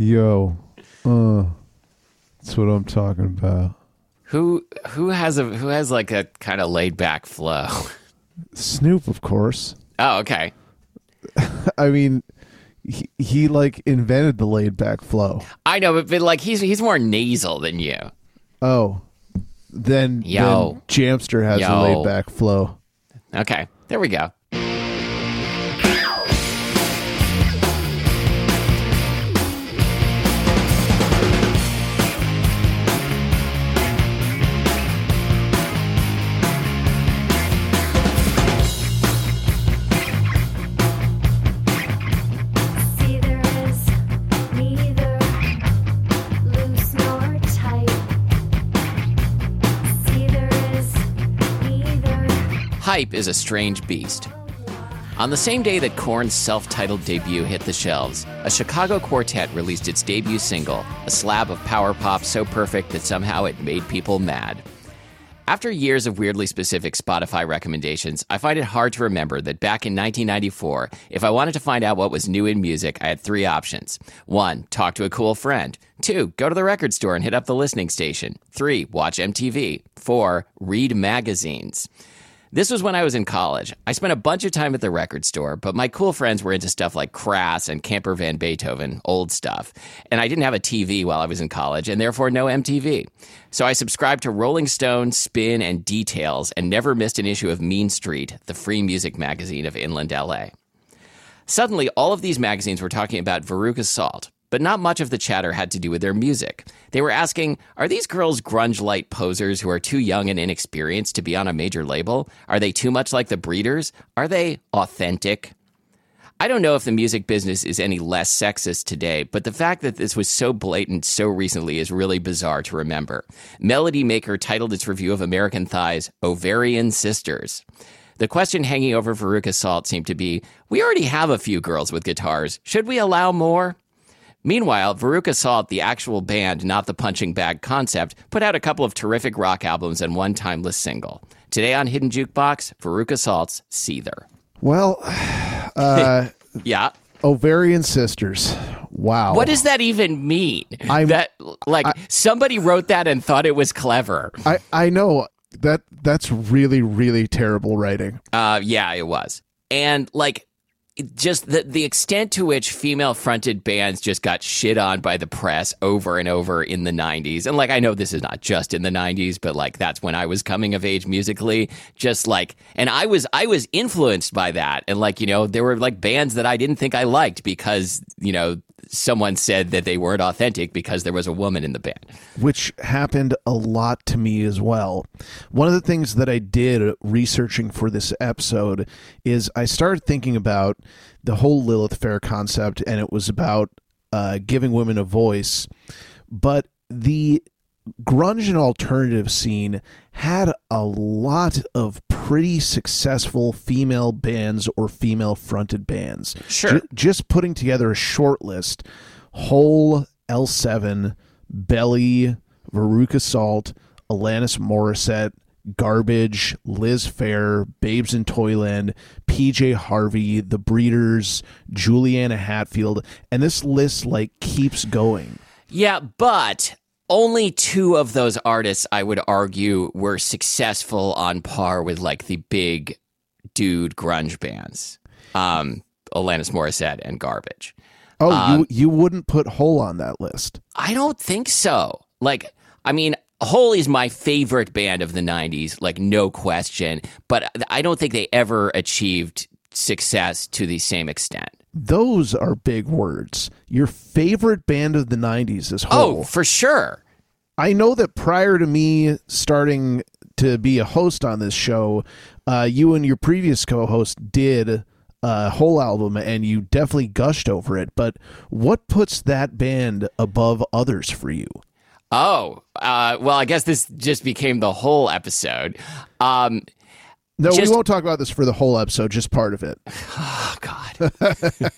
Yo, uh, that's what I'm talking about. Who who has a who has like a kind of laid back flow? Snoop, of course. Oh, okay. I mean, he, he like invented the laid back flow. I know, but, but like he's he's more nasal than you. Oh, then, Yo. then Jamster has a laid back flow. Okay, there we go. Hype is a strange beast. On the same day that Korn's self titled debut hit the shelves, a Chicago quartet released its debut single, a slab of power pop so perfect that somehow it made people mad. After years of weirdly specific Spotify recommendations, I find it hard to remember that back in 1994, if I wanted to find out what was new in music, I had three options. One, talk to a cool friend. Two, go to the record store and hit up the listening station. Three, watch MTV. Four, read magazines. This was when I was in college. I spent a bunch of time at the record store, but my cool friends were into stuff like Crass and Camper Van Beethoven, old stuff. And I didn't have a TV while I was in college, and therefore no MTV. So I subscribed to Rolling Stone, Spin, and Details, and never missed an issue of Mean Street, the free music magazine of Inland LA. Suddenly, all of these magazines were talking about Veruca Salt, but not much of the chatter had to do with their music. They were asking, are these girls grunge light posers who are too young and inexperienced to be on a major label? Are they too much like the breeders? Are they authentic? I don't know if the music business is any less sexist today, but the fact that this was so blatant so recently is really bizarre to remember. Melody Maker titled its review of American Thighs Ovarian Sisters. The question hanging over Veruca Salt seemed to be we already have a few girls with guitars. Should we allow more? Meanwhile, Veruca Salt, the actual band, not the punching bag concept, put out a couple of terrific rock albums and one timeless single. Today on Hidden Jukebox, Veruca Salt's Seether. Well, uh, Yeah. ovarian sisters. Wow. What does that even mean? I'm- that like somebody wrote that and thought it was clever. I I know that that's really really terrible writing. Uh, yeah, it was, and like just the the extent to which female fronted bands just got shit on by the press over and over in the '90s, and like I know this is not just in the '90s, but like that's when I was coming of age musically. Just like, and I was I was influenced by that, and like you know there were like bands that I didn't think I liked because you know someone said that they weren't authentic because there was a woman in the band. which happened a lot to me as well. One of the things that I did researching for this episode is I started thinking about the whole Lilith Fair concept, and it was about uh, giving women a voice. But the grunge and alternative scene had a lot of pretty successful female bands or female fronted bands. Sure. Ju- just putting together a short list Hole, L7, Belly, Veruca Salt, Alanis Morissette, Garbage, Liz Phair, Babes in Toyland, PJ Harvey, The Breeders, Juliana Hatfield, and this list like keeps going. Yeah, but only two of those artists, I would argue, were successful on par with like the big dude grunge bands, um, Alanis Morissette and Garbage. Oh, Um, you you wouldn't put Hole on that list. I don't think so. Like, I mean, Hole is my favorite band of the '90s, like no question. But I don't think they ever achieved success to the same extent. Those are big words. Your favorite band of the 90s is Hole. Oh, for sure. I know that prior to me starting to be a host on this show, uh, you and your previous co-host did a whole album, and you definitely gushed over it. But what puts that band above others for you? Oh, uh, well, I guess this just became the whole episode. Um, No, Just- we won't talk about this for the whole episode, just part of it. Oh God.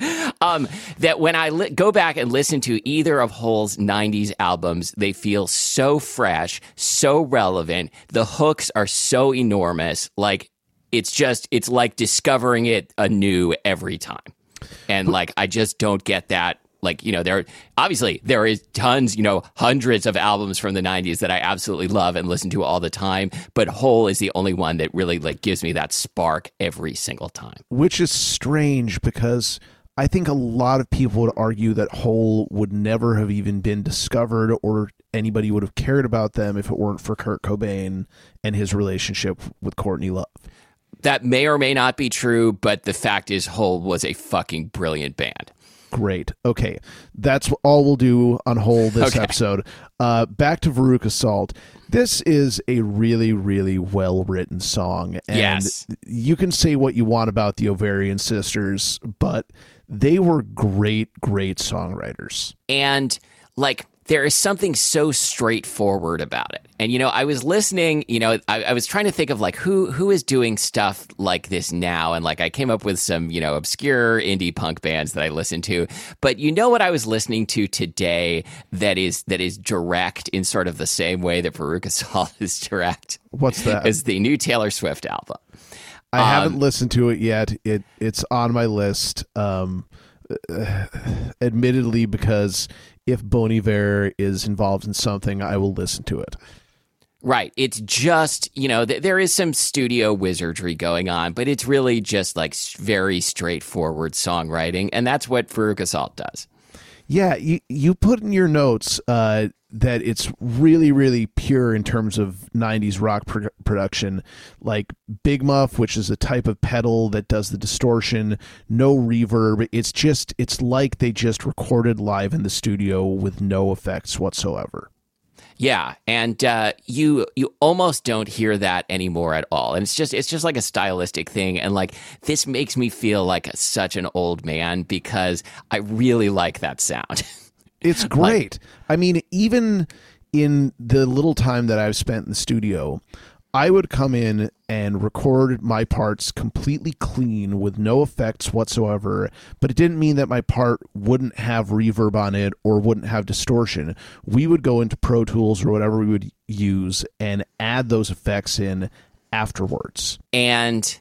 um, that when I li- go back and listen to either of Hole's '90s albums, they feel so fresh, so relevant. The hooks are so enormous. Like it's just, it's like discovering it anew every time. And like, I just don't get that Like, you know, there obviously there is tons, you know, hundreds of albums from the 90s that I absolutely love and listen to all the time, but Hole is the only one that really like gives me that spark every single time. which is strange because I think a lot of people would argue that Hole would never have even been discovered or anybody would have cared about them if it weren't for Kurt Cobain and his relationship with Courtney Love. That may or may not be true, but the fact is Hole was a fucking brilliant band. Great. Okay. That's all we'll do on Hole this Okay. episode. Uh, back to Veruca Salt. This is a really, really well written song. And Yes. you can say what you want about the Ovarian Sisters, but they were great, great songwriters. and like there is something so straightforward about it and you know i was listening you know I, I was trying to think of like who who is doing stuff like this now and like i came up with some you know obscure indie punk bands that i listen to but you know what i was listening to today that is that is direct in sort of the same way that Veruca Salt is direct What's that? is the new taylor swift album I haven't listened to it yet. It it's on my list. Um, uh, admittedly, because if Bon Iver is involved in something, I will listen to it. Right. It's just, you know, th- there is some studio wizardry going on, but it's really just like very straightforward songwriting. And that's what Veruca Salt does. Yeah, you you put in your notes uh, that it's really really pure in terms of '90s rock pro- production, like Big Muff, which is a type of pedal that does the distortion, no reverb. It's just it's like they just recorded live in the studio with no effects whatsoever. Yeah, and uh, you you almost don't hear that anymore at all, and it's just it's just like a stylistic thing, and like this makes me feel like such an old man because I really like that sound. It's great. I mean, even in the little time that I've spent in the studio, I would come in and record my parts completely clean with no effects whatsoever, but it didn't mean that my part wouldn't have reverb on it or wouldn't have distortion. We would go into Pro Tools or whatever we would use and add those effects in afterwards. and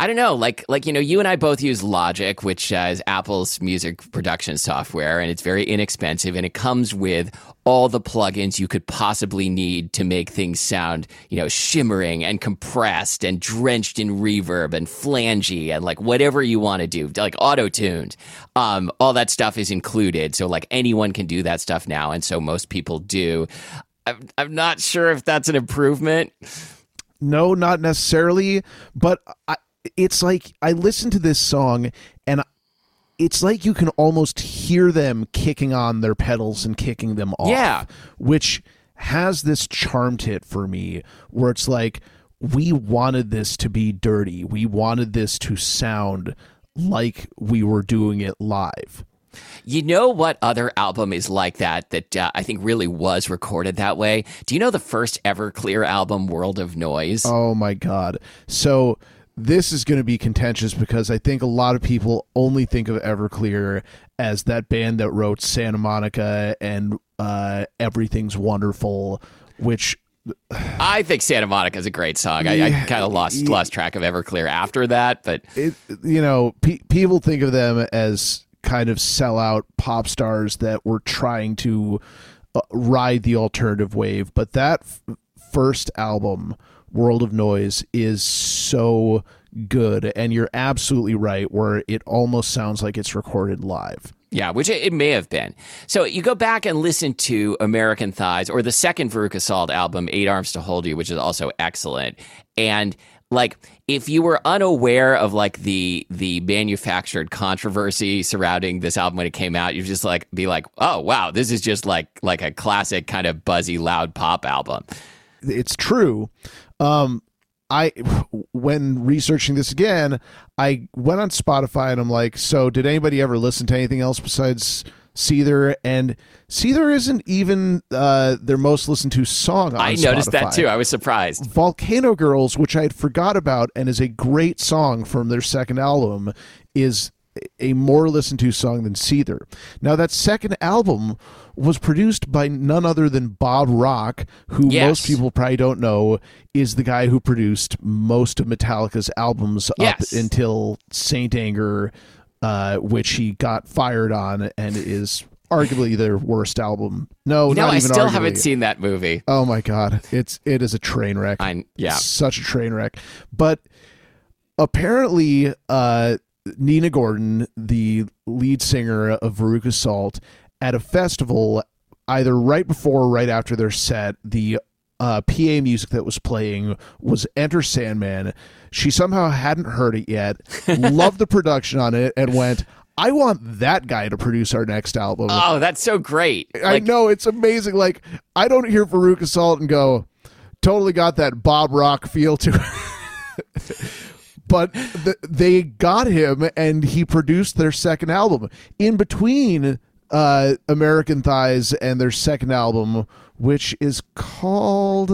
I don't know, like like you know, you and I both use Logic, which uh, is Apple's music production software, and it's very inexpensive, and it comes with all the plugins you could possibly need to make things sound, you know, shimmering and compressed and drenched in reverb and flangey and like whatever you want to do, like auto tuned. Um, all that stuff is included, so like anyone can do that stuff now, and so most people do. I'm, I'm not sure if that's an improvement. No, not necessarily, but I, it's like I listen to this song and it's like you can almost hear them kicking on their pedals and kicking them off. Yeah. Which has this charm to it for me where it's like we wanted this to be dirty. We wanted this to sound like we were doing it live. You know what other album is like that that uh, I think really was recorded that way? Do you know the first Everclear album, World of Noise? Oh my god. So this is going to be contentious because I think a lot of people only think of Everclear as that band that wrote Santa Monica and uh, Everything's Wonderful, which I think Santa Monica is a great song. I, I kind of lost yeah. lost track of Everclear after that, but it, you know, pe- people think of them as kind of sellout pop stars that were trying to uh, ride the alternative wave. But that f- first album, World of Noise, is so good. And you're absolutely right, where it almost sounds like it's recorded live. Yeah, which it, may have been. So you go back and listen to American Thighs or the second Veruca Salt album, Eight Arms to Hold You, which is also excellent. And like, if you were unaware of like the the manufactured controversy surrounding this album when it came out, you'd just like be like, oh wow, this is just like like a classic kind of buzzy, loud pop album. it's true. Um, I when researching this again, I went on Spotify and I'm like, so did anybody ever listen to anything else besides Seether? And Seether isn't even uh, their most listened to song. On I noticed that too. I was surprised. Volcano Girls, which I had forgot about and is a great song from their second album, is a more listened to song than Seether. Now, that second album was produced by none other than Bob Rock, who Yes. most people probably don't know is the guy who produced most of Metallica's albums Yes. up until Saint Anger. uh, which he got fired on, and is arguably their worst album. No, No, I still arguably. haven't seen that movie. Oh my god, it's it is a train wreck. I yeah. such a train wreck. But apparently, uh, Nina Gordon, the lead singer of Veruca Salt, at a festival, either right before or right after their set, the uh, PA music that was playing was Enter Sandman. She somehow hadn't heard it yet, loved the production on it, and went, I want that guy to produce our next album. Oh, that's so great. I Like, know it's amazing. Like I don't hear Veruca Salt and go, totally got that Bob Rock feel to it. but th- they got him, and he produced their second album. In between uh, American Thighs and their second album, which is called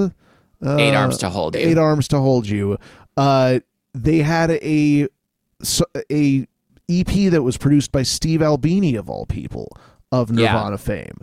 uh, Eight Arms to Hold You. Eight Arms to Hold You. Uh, they had a a EP that was produced by Steve Albini of all people of Yeah. Nirvana fame.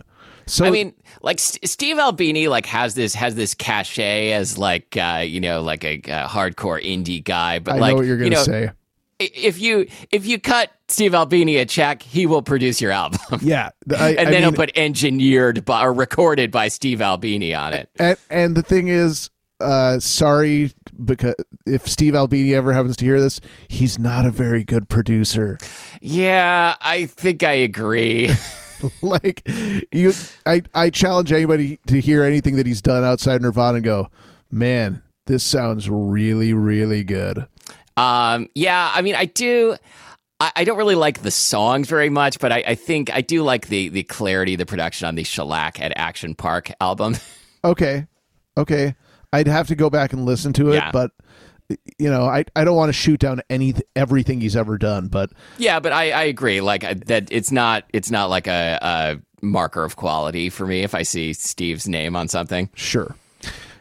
So I mean, like St- Steve Albini, like has this has this cachet as like uh, you know like a, uh hardcore indie guy, but I like know what you're gonna know, say. if you if you cut Steve Albini a check, he will produce your album, Yeah, I, and I then mean, he'll put engineered by, or recorded by Steve Albini on it. and, and the thing is, uh, sorry because if Steve Albini ever happens to hear this, he's not a very good producer. Yeah, I think I agree. like you, I I challenge anybody to hear anything that he's done outside Nirvana and go, man, this sounds really really good. Um, yeah, I mean, I do. I, I don't really like the songs very much, but I, I think I do like the the clarity, of the production on the Shellac at Action Park album. Okay, okay, I'd have to go back and listen to it, Yeah. but you know, I I don't want to shoot down any everything he's ever done, but yeah, but I, I agree. Like that, it's not it's not like a, a marker of quality for me if I see Steve's name on something. Sure.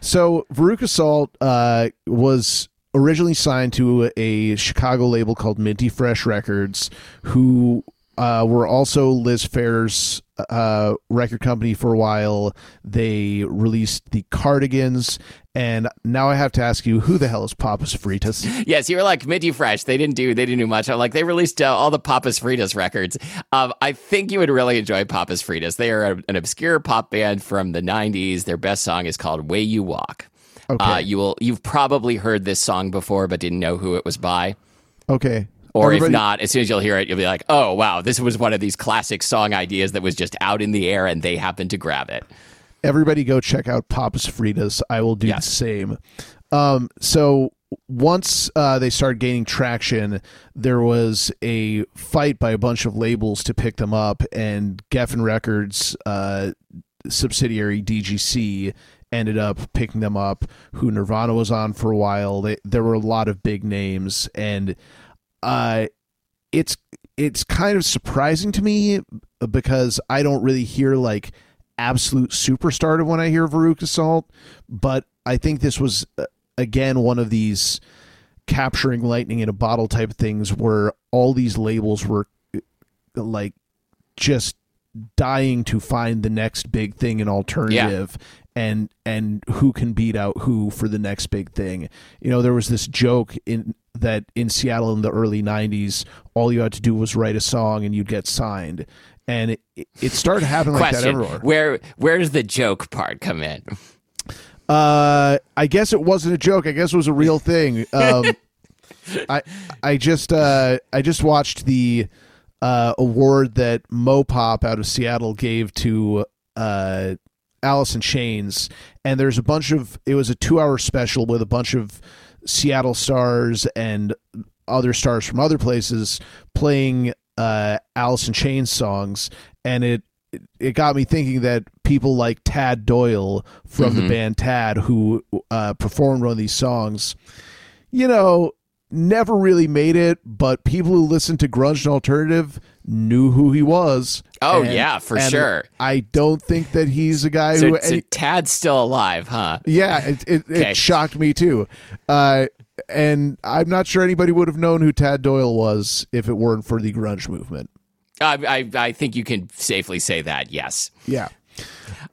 So Veruca Salt uh, was originally signed to a Chicago label called Minty Fresh Records, who uh, were also Liz Phair's uh, record company for a while. They released the Cardigans, and now I have to ask you, who the hell is Papas Fritas? Yes, you were like Minty Fresh. They didn't do they didn't do much. I'm like they released uh, all the Papas Fritas records. Um, I think you would really enjoy Papas Fritas. They are a, an obscure pop band from the '90s. Their best song is called "Way You Walk." Okay. Uh, you will you've probably heard this song before, but didn't know who it was by. Okay. Or if not, as soon as you'll hear it, you'll be like, "Oh wow, this was one of these classic song ideas that was just out in the air, and they happened to grab it." everybody go check out Papas Fritas. I will do Yes. the same. Um, so once uh, they started gaining traction, there was a fight by a bunch of labels to pick them up, and Geffen Records uh, subsidiary DGC ended up picking them up. Who Nirvana was on for a while. They, there were a lot of big names, and uh, it's it's kind of surprising to me because I don't really hear like absolute superstardom when I hear Veruca Salt, but I think this was uh, again one of these capturing lightning in a bottle type things where all these labels were uh, like just dying to find the next big thing an alternative and and who can beat out who for the next big thing. You know there was this joke in that in Seattle in the early 90s all you had to do was write a song and you'd get signed and it, it started happening like that everywhere Where where does the joke part come in? Uh, I guess it wasn't a joke. I guess it was a real thing. Um, I I just uh, I just watched the uh, award that Mopop out of Seattle gave to uh, Alice in Chains, and there's a bunch of it was a two hour special with a bunch of Seattle stars and other stars from other places playing uh, Alice in Chains songs, and it it got me thinking that people like Tad Doyle from the band Tad, who uh, performed one of these songs, you know, never really made it, but people who listen to grunge and alternative knew who he was. Oh, And- yeah, for sure. I don't think that he's a guy So, who. so Tad's still alive, huh? yeah, it, it, Okay. it shocked me too. Uh, and I'm not sure anybody would have known who Tad Doyle was if it weren't for the grunge movement. I, I I think you can safely say that. Yes. Yeah.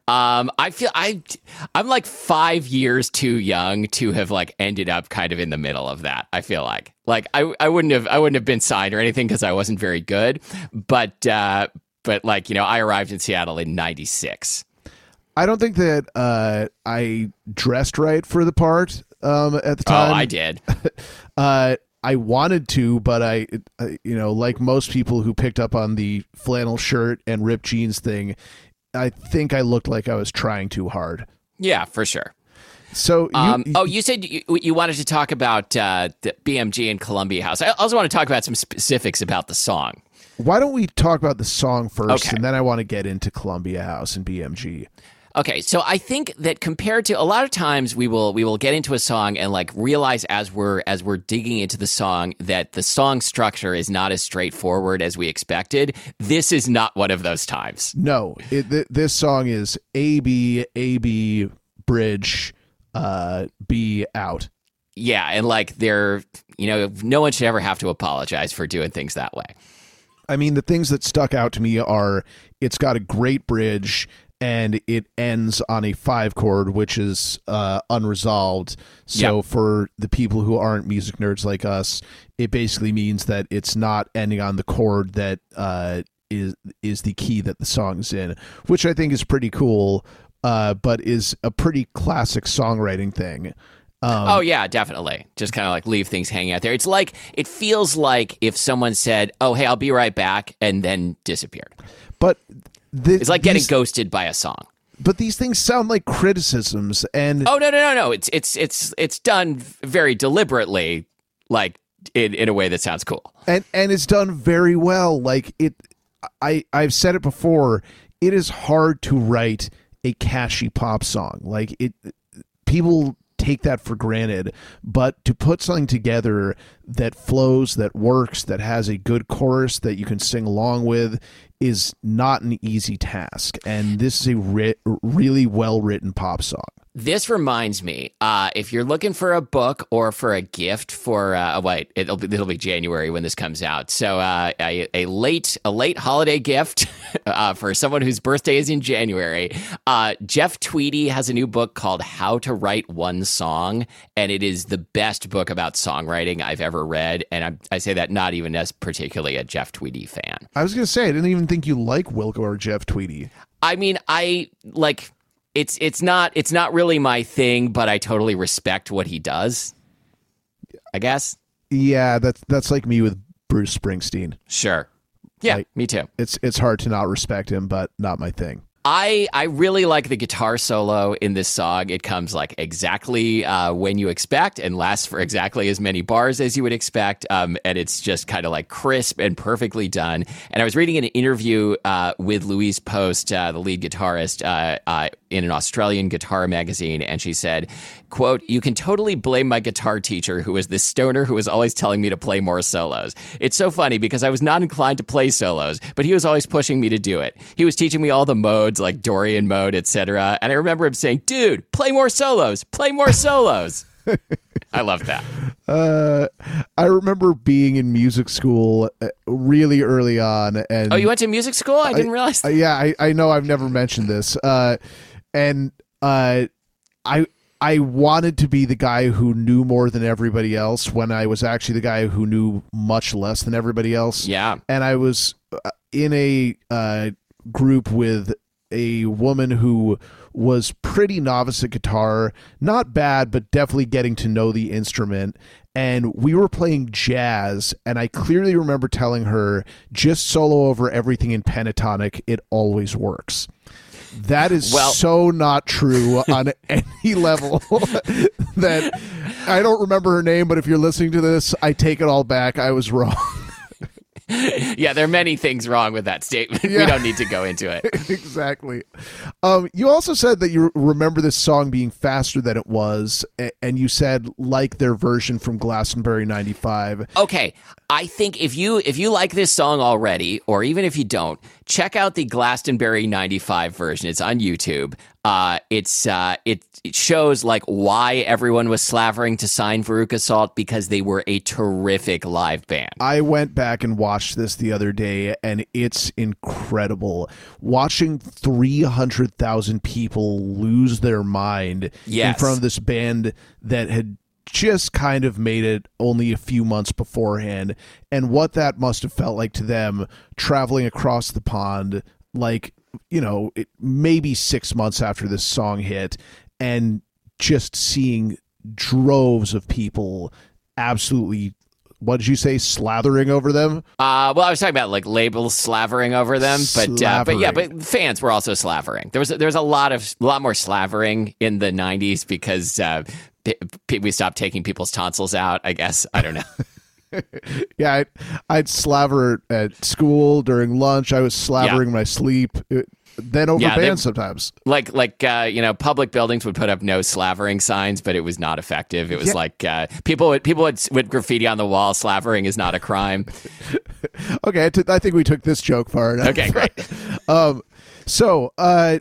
Um, I feel I I'm like five years too young to have like ended up kind of in the middle of that. I feel like like I I wouldn't have I wouldn't have been signed or anything because I wasn't very good. But uh, but like you know I arrived in Seattle in '96. I don't think that uh, I dressed right for the part um, at the time. Oh, I did. Uh, I wanted to, but I, uh, you know, like most people who picked up on the flannel shirt and ripped jeans thing, I think I looked like I was trying too hard. Yeah, for sure. So, you, Um, oh, you said you, you wanted to talk about uh, the BMG and Columbia House. I also want to talk about some specifics about the song. why don't we talk about the song first, Okay. and then I want to get into Columbia House and BMG. Okay, so I think that compared to a lot of times we will we will get into a song and like realize as we're as we're digging into the song that the song structure is not as straightforward as we expected. This is not one of those times. No, it, th- this song is A B A B bridge, uh, B out. Yeah, and like they're you know no one should ever have to apologize for doing things that way. I mean, the things that stuck out to me are it's got a great bridge and it ends on a five chord, which is uh, unresolved. So, Yeah. for the people who aren't music nerds like us, it basically means that it's not ending on the chord that uh, is is the key that the song's in, which I think is pretty cool, uh, but is a pretty classic songwriting thing. Um, oh yeah, definitely. Just kind of like leave things hanging out there. It's like it feels like if someone said, "Oh, hey, I'll be right back," and then disappeared. But the, It's like getting these, ghosted by a song. but these things sound like criticisms, and Oh no no no no! It's it's it's it's done very deliberately, like in in a way that sounds cool. and and it's done very well like it i i've said it before it is hard to write a catchy pop song like it people take that for granted but to put something together that flows that works that has a good chorus that you can sing along with is not an easy task. And this is a ri- really well written pop song This reminds me, uh, if you're looking for a book or for a gift for, uh, wait, it'll be, it'll be January when this comes out. So uh, a, a late a late holiday gift uh, for someone whose birthday is in January. Uh, Jeff Tweedy has a new book called How to Write One Song, and it is the best book about songwriting I've ever read. And I, I say that not even as particularly a Jeff Tweedy fan. i was gonna say i didn't even think you like wilco or jeff tweedy I mean, I like it's it's not it's not really my thing, but I totally respect what he does. I guess. yeah that's that's like me with bruce springsteen Sure. Yeah, Like- me too. it's it's hard to not respect him, but not my thing. I I really like the guitar solo in this song. It comes like exactly uh, when you expect and lasts for exactly as many bars as you would expect. Um, and it's just kind of like crisp and perfectly done. And I was reading an interview uh, with Louise Post, uh, the lead guitarist, uh, uh, in an Australian guitar magazine, and she said, "quote You can totally blame my guitar teacher, who was this stoner who was always telling me to play more solos. It's so funny because I was not inclined to play solos, but he was always pushing me to do it. He was teaching me all the modes like Dorian mode, etc. And I remember him saying, "Dude, play more solos, play more solos." I love that. Uh, I remember being in music school uh, really early on, and Oh, you went to music school? I didn't realize. uh, yeah, I, I know I've never mentioned this, uh, and uh, I I wanted to be the guy who knew more than everybody else when I was actually the guy who knew much less than everybody else. yeah. and I was uh, in a uh, group with a woman who was pretty novice at guitar, not bad, but definitely getting to know the instrument. And we were playing jazz, and I clearly remember telling her, just solo over everything in pentatonic, it always works. That is Well- so not true on any level that I don't remember her name, but if you're listening to this, I take it all back. I was wrong. Yeah, there are many things wrong with that statement. We don't need to go into it. exactly. Um, you also said that you remember this song being faster than it was, and you said like their version from Glastonbury '95. Okay, I think if you if you like this song already, or even if you don't, check out the Glastonbury 95 version. It's on YouTube. Uh, it's uh, it, it shows like why everyone was slavering to sign Veruca Salt because they were a terrific live band. I went back and watched this the other day, and it's incredible. Watching 300,000 people lose their mind in front of this band that had just kind of made it only a few months beforehand, and what that must have felt like to them traveling across the pond, like, you know, it, maybe six months after this song hit, and just seeing droves of people absolutely what did you say slathering over them Uh, well, I was talking about like labels slavering over them, but uh, but yeah, but fans were also slavering. There was there was a lot of a lot more slavering in the '90s because uh, we stopped taking people's tonsils out. I guess I don't know. yeah I'd, I'd slaver at school during lunch i was slavering in my sleep It- then over Yeah, they- sometimes like like uh, you know, public buildings would put up no slavering signs, but it was not effective. It was Yeah. like uh, people would people would would graffiti on the wall. Slavering is not a crime. okay I, t- I think we took this joke far enough Okay, great. um so uh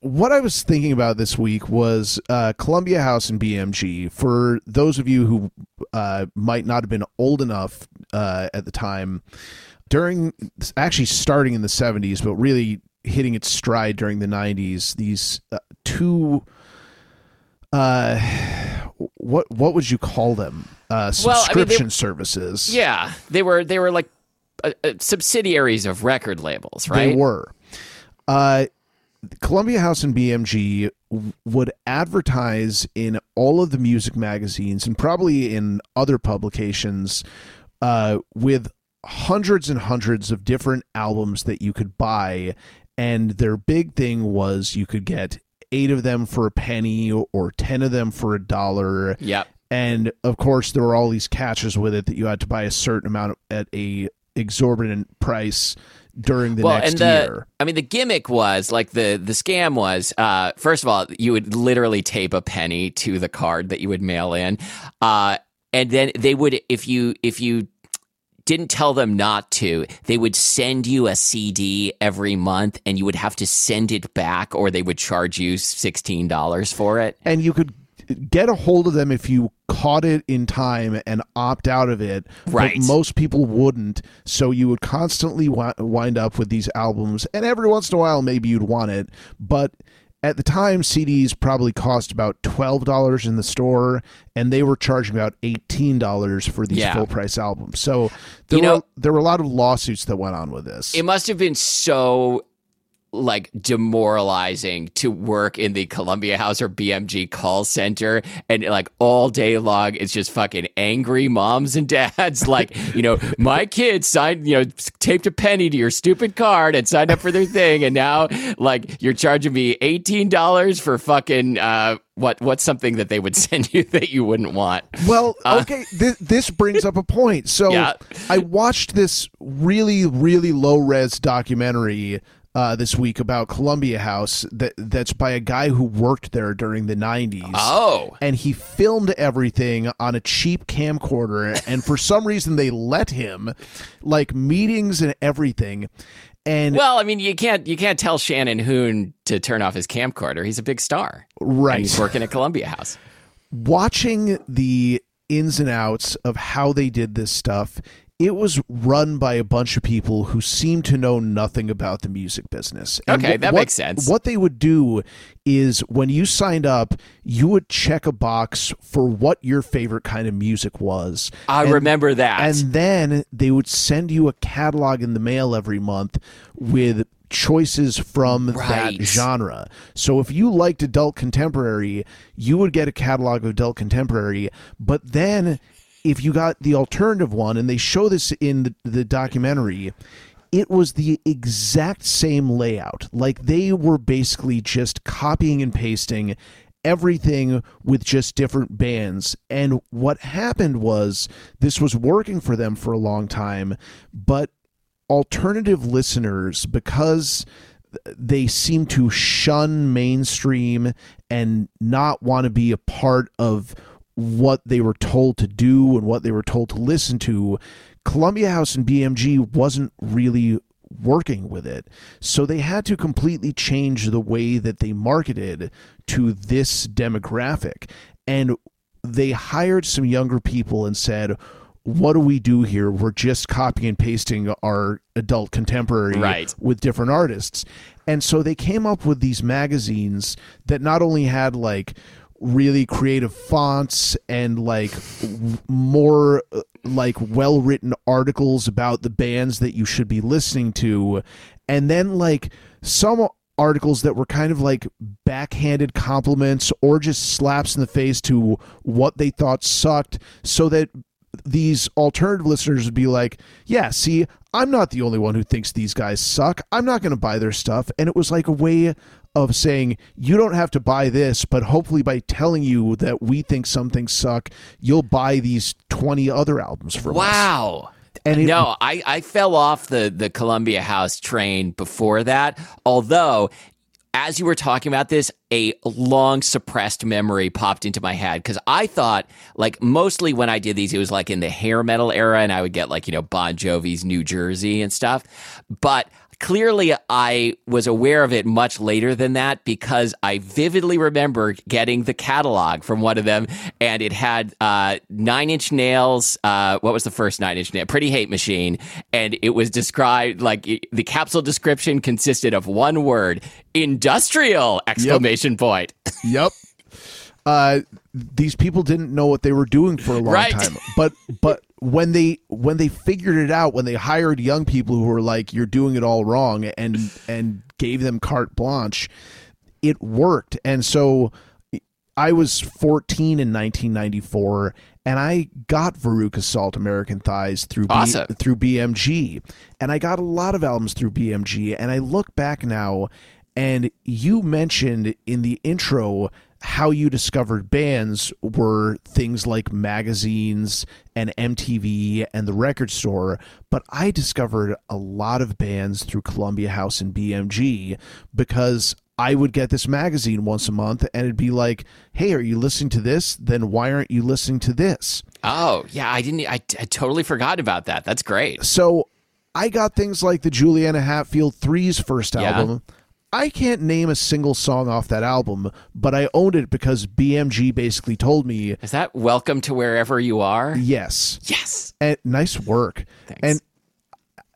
what I was thinking about this week was uh, Columbia House and BMG. For those of you who uh, might not have been old enough uh, at the time, during actually starting in the 70s, but really hitting its stride during the 90s, these uh, two. Uh, what what would you call them? Uh, Well, I mean, they- subscription services. Yeah, they were they were like subsidiaries of record labels, right? They were. Uh, Columbia House and BMG would advertise in all of the music magazines and probably in other publications uh, with hundreds and hundreds of different albums that you could buy. And their big thing was you could get eight of them for a penny or 10 of them for a dollar. Yep. And of course, there were all these catches with it that you had to buy a certain amount at a exorbitant price during the well, next and the year. I mean, the gimmick was like the the scam was. Uh, first of all, you would literally tape a penny to the card that you would mail in, uh, and then they would if you if you didn't tell them not to, they would send you a CD every month, and you would have to send it back, or they would charge you sixteen dollars for it. and you could get a hold of them if you caught it in time and opt out of it. Right. But most people wouldn't, so you would constantly wi- wind up with these albums, and every once in a while, maybe you'd want it, but. At the time, CDs probably cost about twelve dollars in the store, and they were charging about eighteen dollars for these Yeah. full price albums. So there You know- there were a lot of lawsuits that went on with this. It must have been so like demoralizing to work in the Columbia House or BMG call center and like all day long it's just fucking angry moms and dads like you know my kid signed you know taped a penny to your stupid card and signed up for their thing and now like you're charging me $18 for fucking uh what what's something that they would send you that you wouldn't want Well, okay, th- this brings up a point. So Yeah. I watched this really, really low res documentary uh, this week about Columbia House that that's by a guy who worked there during the '90s. oh. And he filmed everything on a cheap camcorder, and for some reason they let him, like meetings and everything. And well i mean you can't you can't tell shannon hoon to turn off his camcorder. He's a big star. Right, and he's working at columbia house. Watching the ins and outs of how they did this stuff, it was run by a bunch of people who seemed to know nothing about the music business. Okay, wh- that what- makes sense. What they would do is when you signed up, you would check a box for what your favorite kind of music was. I And- remember that. And then they would send you a catalog in the mail every month with choices from that Right. genre. So if you liked adult contemporary, you would get a catalog of adult contemporary, but then if you got the alternative one and they show this in the, the documentary, it was the exact same layout. Like they were basically just copying and pasting everything with just different bands. And what happened was this was working for them for a long time, but alternative listeners, because they seem to shun mainstream and not want to be a part of what they were told to do and what they were told to listen to, Columbia House and BMG wasn't really working with it. So they had to completely change the way that they marketed to this demographic. And they hired some younger people and said, what do we do here? We're just copy and pasting our adult contemporary Right. with different artists. And so they came up with these magazines that not only had like really creative fonts and like more like well written articles about the bands that you should be listening to and then like some articles that were kind of like backhanded compliments or just slaps in the face to what they thought sucked so that these alternative listeners would be like, yeah, see, I'm not the only one who thinks these guys suck. I'm not going to buy their stuff. And it was like a way of saying, you don't have to buy this, but hopefully by telling you that we think some things suck, you'll buy these 20 other albums from us. Wow. And it- no, I, I fell off the, the Columbia House train before that. Although, as you were talking about this, a long suppressed memory popped into my head because I thought, like, mostly when I did these, it was like in the hair metal era, and I would get like, you know, Bon Jovi's New Jersey and stuff. But clearly, I was aware of it much later than that because I vividly remember getting the catalog from one of them, and it had uh, Nine Inch Nails. Uh, what was the first Nine Inch Nail? Pretty Hate Machine, and it was described like it- the capsule description consisted of one word: industrial! Exclamation point. Yep. Uh, these people didn't know what they were doing for a long Right. time, but but when they when they figured it out, when they hired young people who were like, "You're doing it all wrong," and and gave them carte blanche, it worked. And so, I was 14 in 1994, and I got Veruca Salt American Thighs through B- Awesome. through BMG, and I got a lot of albums through BMG. And I look back now, and you mentioned in the intro how you discovered bands were things like magazines and MTV and the record store, but I discovered a lot of bands through Columbia House and BMG because I would get this magazine once a month and it'd be like, "Hey, are you listening to this? Then why aren't you listening to this?" Oh yeah, I didn't. I, I totally forgot about that. That's great. So I got things like the Juliana Hatfield Three's first Yeah. I can't name a single song off that album, but I owned it because BMG basically told me, Is that welcome to wherever you are? yes, Yes. and nice work. Thanks. And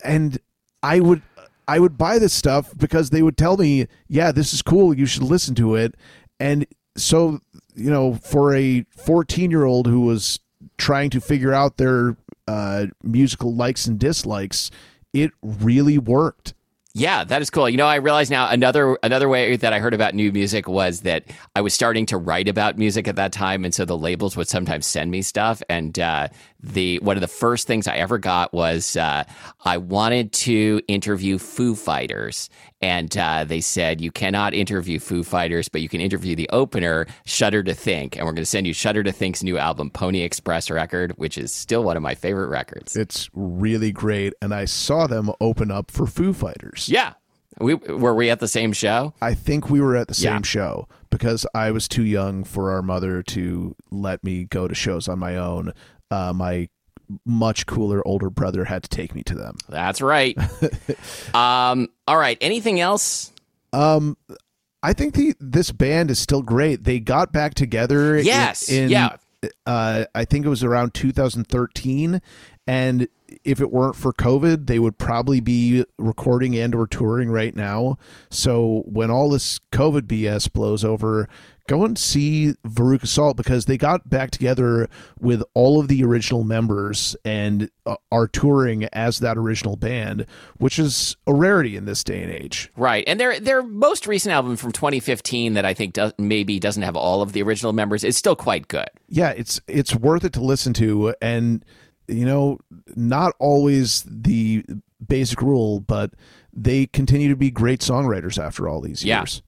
and I would I would buy this stuff because they would tell me, yeah, this is cool, you should listen to it. And so, you know, for a 14-year-old who was trying to figure out their uh, musical likes and dislikes, it really worked. Yeah, that is cool. You know, I realize now another another way that I heard about new music was that I was starting to write about music at that time, and so the labels would sometimes send me stuff. And uh, the one of the first things I ever got was uh, I wanted to interview Foo Fighters, and uh, they said you cannot interview Foo Fighters, but you can interview the opener, Shudder to Think, and we're going to send you Shudder to Think's new album, Pony Express record, which is still one of my favorite records. It's really great, and I saw them open up for Foo Fighters. Yeah, we were we at the same show. I think we were at the same Yeah. show because I was too young for our mother to let me go to shows on my own. Uh, my much cooler older brother had to take me to them. That's right. um, all right. Anything else? Um, I think the this band is still great. They got back together. in- Yes. In, Yeah. Uh, I think it was around 2013, and if it weren't for COVID, they would probably be recording and or touring right now. So when all this COVID BS blows over, go and see Veruca Salt because they got back together with all of the original members and uh, are touring as that original band, which is a rarity in this day and age. Right. And their their most recent album from 2015 that I think does, maybe doesn't have all of the original members is still quite good. yeah it's it's worth it to listen to and you know not always the basic rule but they continue to be great songwriters after all these Yeah. years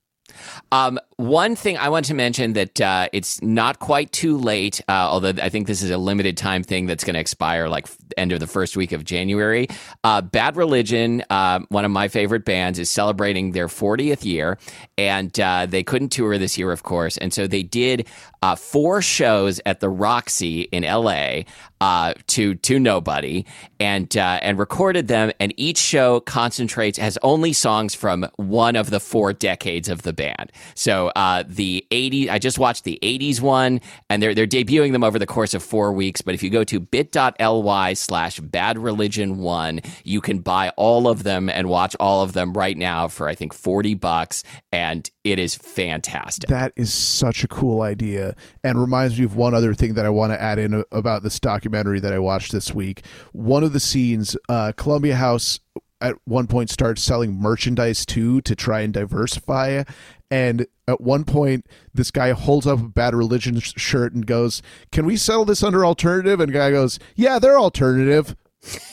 Um, one thing I want to mention that uh, it's not quite too late, uh, although I think this is a limited time thing that's going to expire like end of the first week of January. Uh, Bad Religion, uh, one of my favorite bands, is celebrating their 40th year, and uh, they couldn't tour this year, of course, and so they did uh, four shows at the Roxy in LA uh, to to nobody, and uh, and recorded them. And each show concentrates has only songs from one of the four decades of the band. So uh, the 80s, I just watched the 80s one, and they're they're debuting them over the course of four weeks. But if you go to bit.ly slash bad religion one, you can buy all of them and watch all of them right now for I think 40 bucks, and it is fantastic. That is such a cool idea and reminds me of one other thing that I want to add in about this documentary that I watched this week. One of the scenes, uh, Columbia House at one point starts selling merchandise too to try and diversify. And at one point, this guy holds up a Bad Religion sh- shirt and goes, Can we sell this under alternative? And guy goes, Yeah, they're alternative.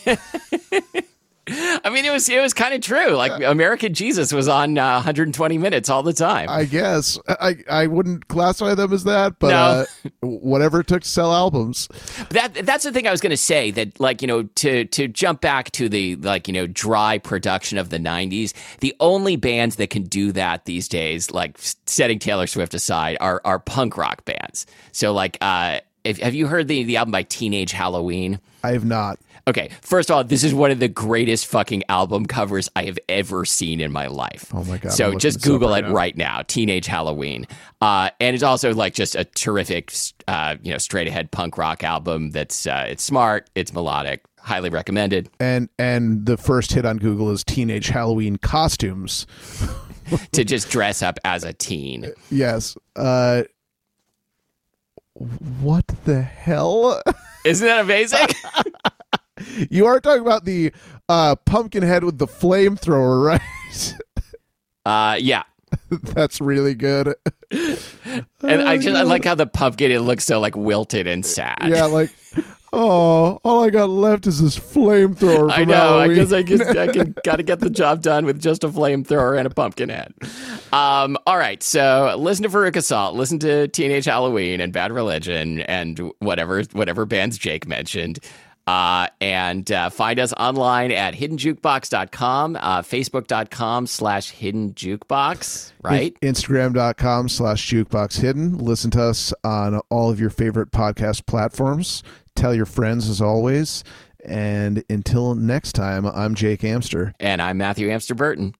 I mean, it was it was kind of true. Like American Jesus was on uh, 120 minutes all the time. I guess. I, I wouldn't classify them as that, but No. uh, whatever it took to sell albums. That that's the thing I was going to say that like you know to to jump back to the like you know dry production of the 90s the only bands that can do that these days like setting Taylor Swift aside are are punk rock bands. So like uh if, have you heard the the album by Teenage Halloween? I have not. Okay, first of all, this is one of the greatest fucking album covers I have ever seen in my life. Oh my God, So just Google right it now. right now, Teenage Halloween, uh, and it's also like just a terrific, uh, you know, straight ahead punk rock album. That's uh, it's smart, it's melodic, highly recommended. And and the first hit on Google is Teenage Halloween costumes. to just dress up as a teen. Yes. Uh what the hell? Isn't that amazing? you are talking about the uh pumpkin head with the flamethrower, right? uh, yeah. That's really good. And I just I like how the pumpkin it looks so like wilted and sad. Yeah, like oh, all I got left is this flamethrower. I know. I guess I guess I can got to get the job done with just a flamethrower and a pumpkin head. Um, all right. So listen to Veruca Salt, listen to Teenage Halloween and Bad Religion and whatever whatever bands Jake mentioned. Uh, and uh, find us online at hiddenjukebox.com, uh, facebook.com slash hidden jukebox, right? Instagram.com slash jukebox hidden. Listen to us on all of your favorite podcast platforms. Tell your friends as always. And until next time, I'm Jake Amster. And I'm Matthew Amster Burton.